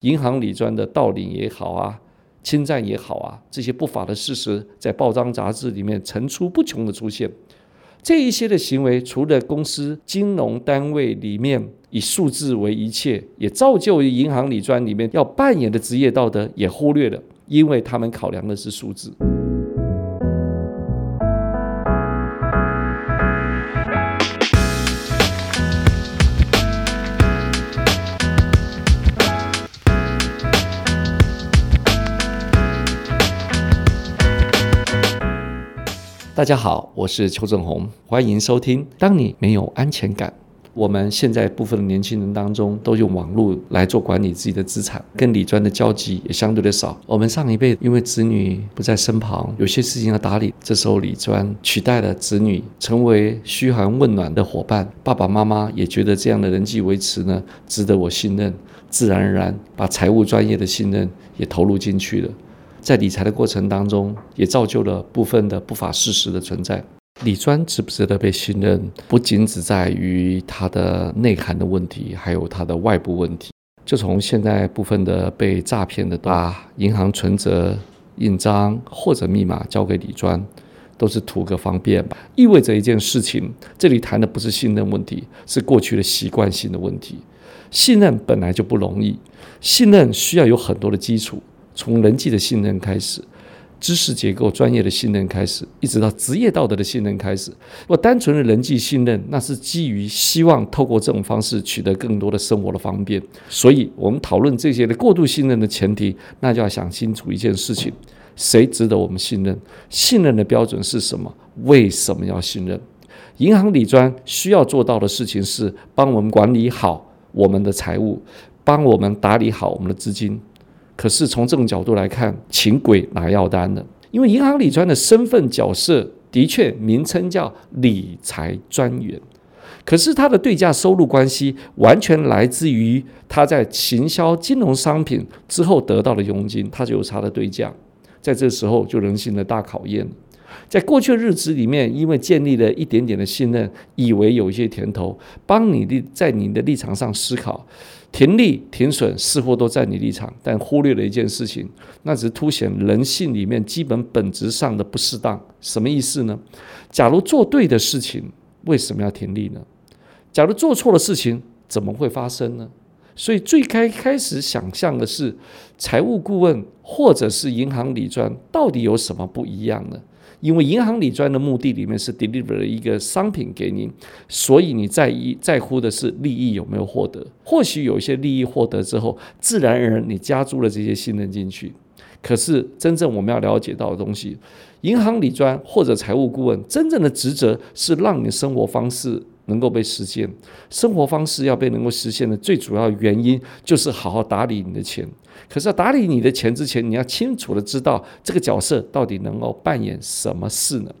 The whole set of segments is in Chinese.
银行理专的盗领也好啊，侵占也好啊，这些不法的事实在报章杂志里面层出不穷的出现。这一些的行为，除了公司金融单位里面以数字为一切，也造就于银行理专里面要扮演的职业道德也忽略了，因为他们考量的是数字。大家好，我是邱正红，欢迎收听。当你没有安全感，我们现在部分的年轻人当中都用网络来做管理自己的资产，跟理专的交集也相对的少。我们上一辈因为子女不在身旁，有些事情要打理，这时候理专取代了子女，成为嘘寒问暖的伙伴。爸爸妈妈也觉得这样的人际维持呢，值得我信任，自然而然把财务专业的信任也投入进去了。在理财的过程当中，也造就了部分的不法事实的存在。理专值不值得被信任，不仅只在于它的内涵的问题，还有它的外部问题。就从现在部分的被诈骗的，把银行存折、印章或者密码交给理专，都是图个方便吧。意味着一件事情，这里谈的不是信任问题，是过去的习惯性的问题。信任本来就不容易，信任需要有很多的基础。从人际的信任开始，知识结构专业的信任开始，一直到职业道德的信任开始。我单纯的人际信任，那是基于希望透过这种方式取得更多的生活的方便。所以，我们讨论这些的过度信任的前提，那就要想清楚一件事情：谁值得我们信任？信任的标准是什么？为什么要信任？银行理专需要做到的事情是帮我们管理好我们的财务，帮我们打理好我们的资金。可是从这种角度来看，请鬼拿药单的，因为银行理专的身份角色的确名称叫理财专员，可是他的对价收入关系完全来自于他在行销金融商品之后得到的佣金，他就有他的对价，在这时候就人性的大考验。在过去的日子里面，因为建立了一点点的信任，以为有一些甜头，帮你立在你的立场上思考。停利停损似乎都在你立场，但忽略了一件事情，那只是凸显人性里面基本本质上的不适当。什么意思呢？假如做对的事情，为什么要停利呢？假如做错的事情，怎么会发生呢？所以最开开始想象的是，财务顾问或者是银行理专到底有什么不一样呢？因为银行理专的目的里面是 deliver 一个商品给您，所以你在意在乎的是利益有没有获得。或许有一些利益获得之后，自然而然你加注了这些信任进去。可是真正我们要了解到的东西，银行理专或者财务顾问真正的职责是让你的生活方式。能够被实现，生活方式要被能够实现的最主要原因，就是好好打理你的钱。可是要打理你的钱之前，你要清楚的知道这个角色到底能够扮演什么事呢？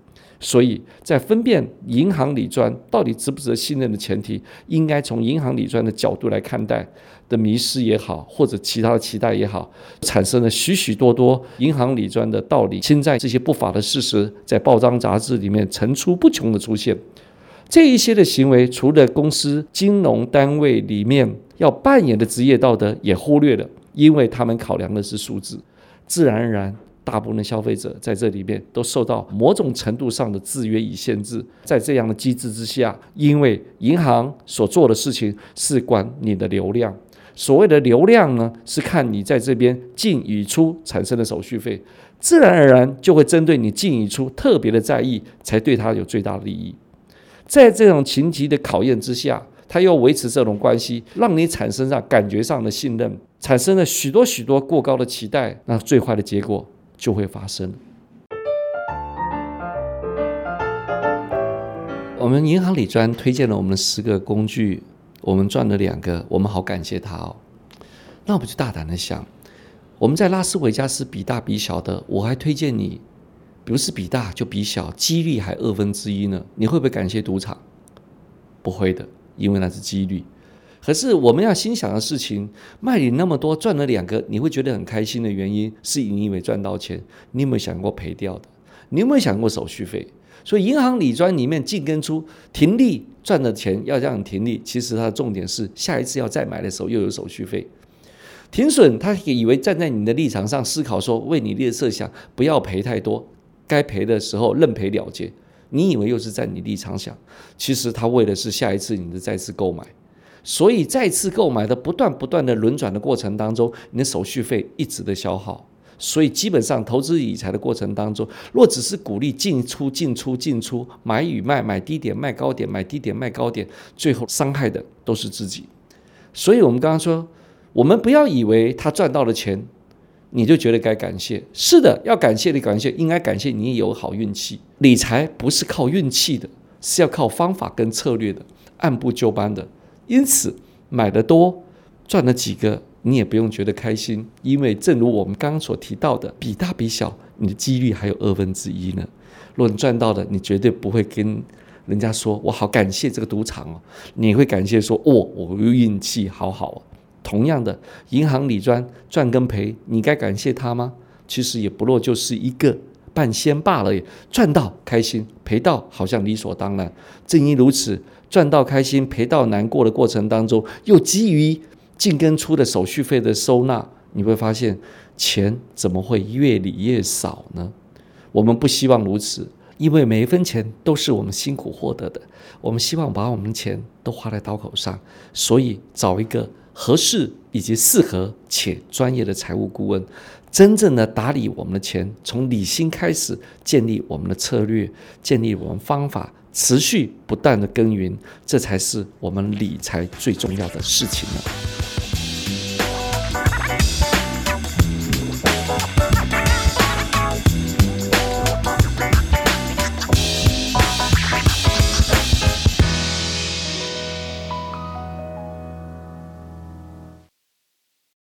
所以在分辨银行理专到底值不值得信任的前提，应该从银行理专的角度来看待的迷失也好，或者其他的期待也好，产生了许许多多银行理专的道理侵占这些不法的事实，在报章杂志里面层出不穷的出现。这一些的行为，除了公司金融单位里面要扮演的职业道德也忽略了，因为他们考量的是数字，自然而然，大部分的消费者在这里面都受到某种程度上的制约与限制。在这样的机制之下，因为银行所做的事情是管你的流量，所谓的流量呢，是看你在这边进与出产生的手续费，自然而然就会针对你进与出特别的在意，才对他有最大的利益。在这种情急的考验之下，他又维持这种关系，让你产生上感觉上的信任，产生了许多许多过高的期待，那最坏的结果就会发生。我们银行理专推荐了我们的十个工具，我们赚了两个，我们好感谢他哦。那我们就大胆的想，我们在拉斯维加斯比大比小的，我还推荐你。不是比大就比小，几率还二分之一呢？你会不会感谢赌场？不会的，因为那是几率。可是我们要心想的事情，卖你那么多，赚了两个，你会觉得很开心的原因，是你以为赚到钱，你有没有想过赔掉的？你有没有想过手续费？所以银行理专里面进跟出停利赚的钱要让你停利，其实它的重点是下一次要再买的时候又有手续费。停损，他以为站在你的立场上思考，说为你列设想，不要赔太多，该赔的时候认赔了结。你以为又是在你立场想，其实他为的是下一次你的再次购买。所以再次购买的不断不断的轮转的过程当中，你的手续费一直的消耗。所以基本上投资理财的过程当中，若只是鼓励进出进出进出买与卖，买低点卖高点，买低点卖高点，最后伤害的都是自己。所以我们刚刚说，我们不要以为他赚到了钱，你就觉得该感谢。是的，要感谢的感谢，应该感谢你有好运气。理财不是靠运气的，是要靠方法跟策略的，按部就班的。因此，买的多，赚了几个。你也不用觉得开心，因为正如我们刚刚所提到的，比大比小，你的几率还有二分之一呢。如果你赚到了，你绝对不会跟人家说“我好感谢这个赌场哦”，你会感谢说“哦，我运气好好”。同样的，银行里赚赚跟赔，你该感谢他吗？其实也不落就是一个半仙罢了。赚到开心，赔到好像理所当然。正因如此，赚到开心，赔到难过的过程当中，又基于。进跟出的手续费的收纳，你会发现钱怎么会越理越少呢？我们不希望如此，因为每一分钱都是我们辛苦获得的。我们希望把我们钱都花在刀口上，所以找一个合适以及适合且专业的财务顾问，真正的打理我们的钱，从理性开始建立我们的策略，建立我们方法。持续不断的耕耘，这才是我们理财最重要的事情了。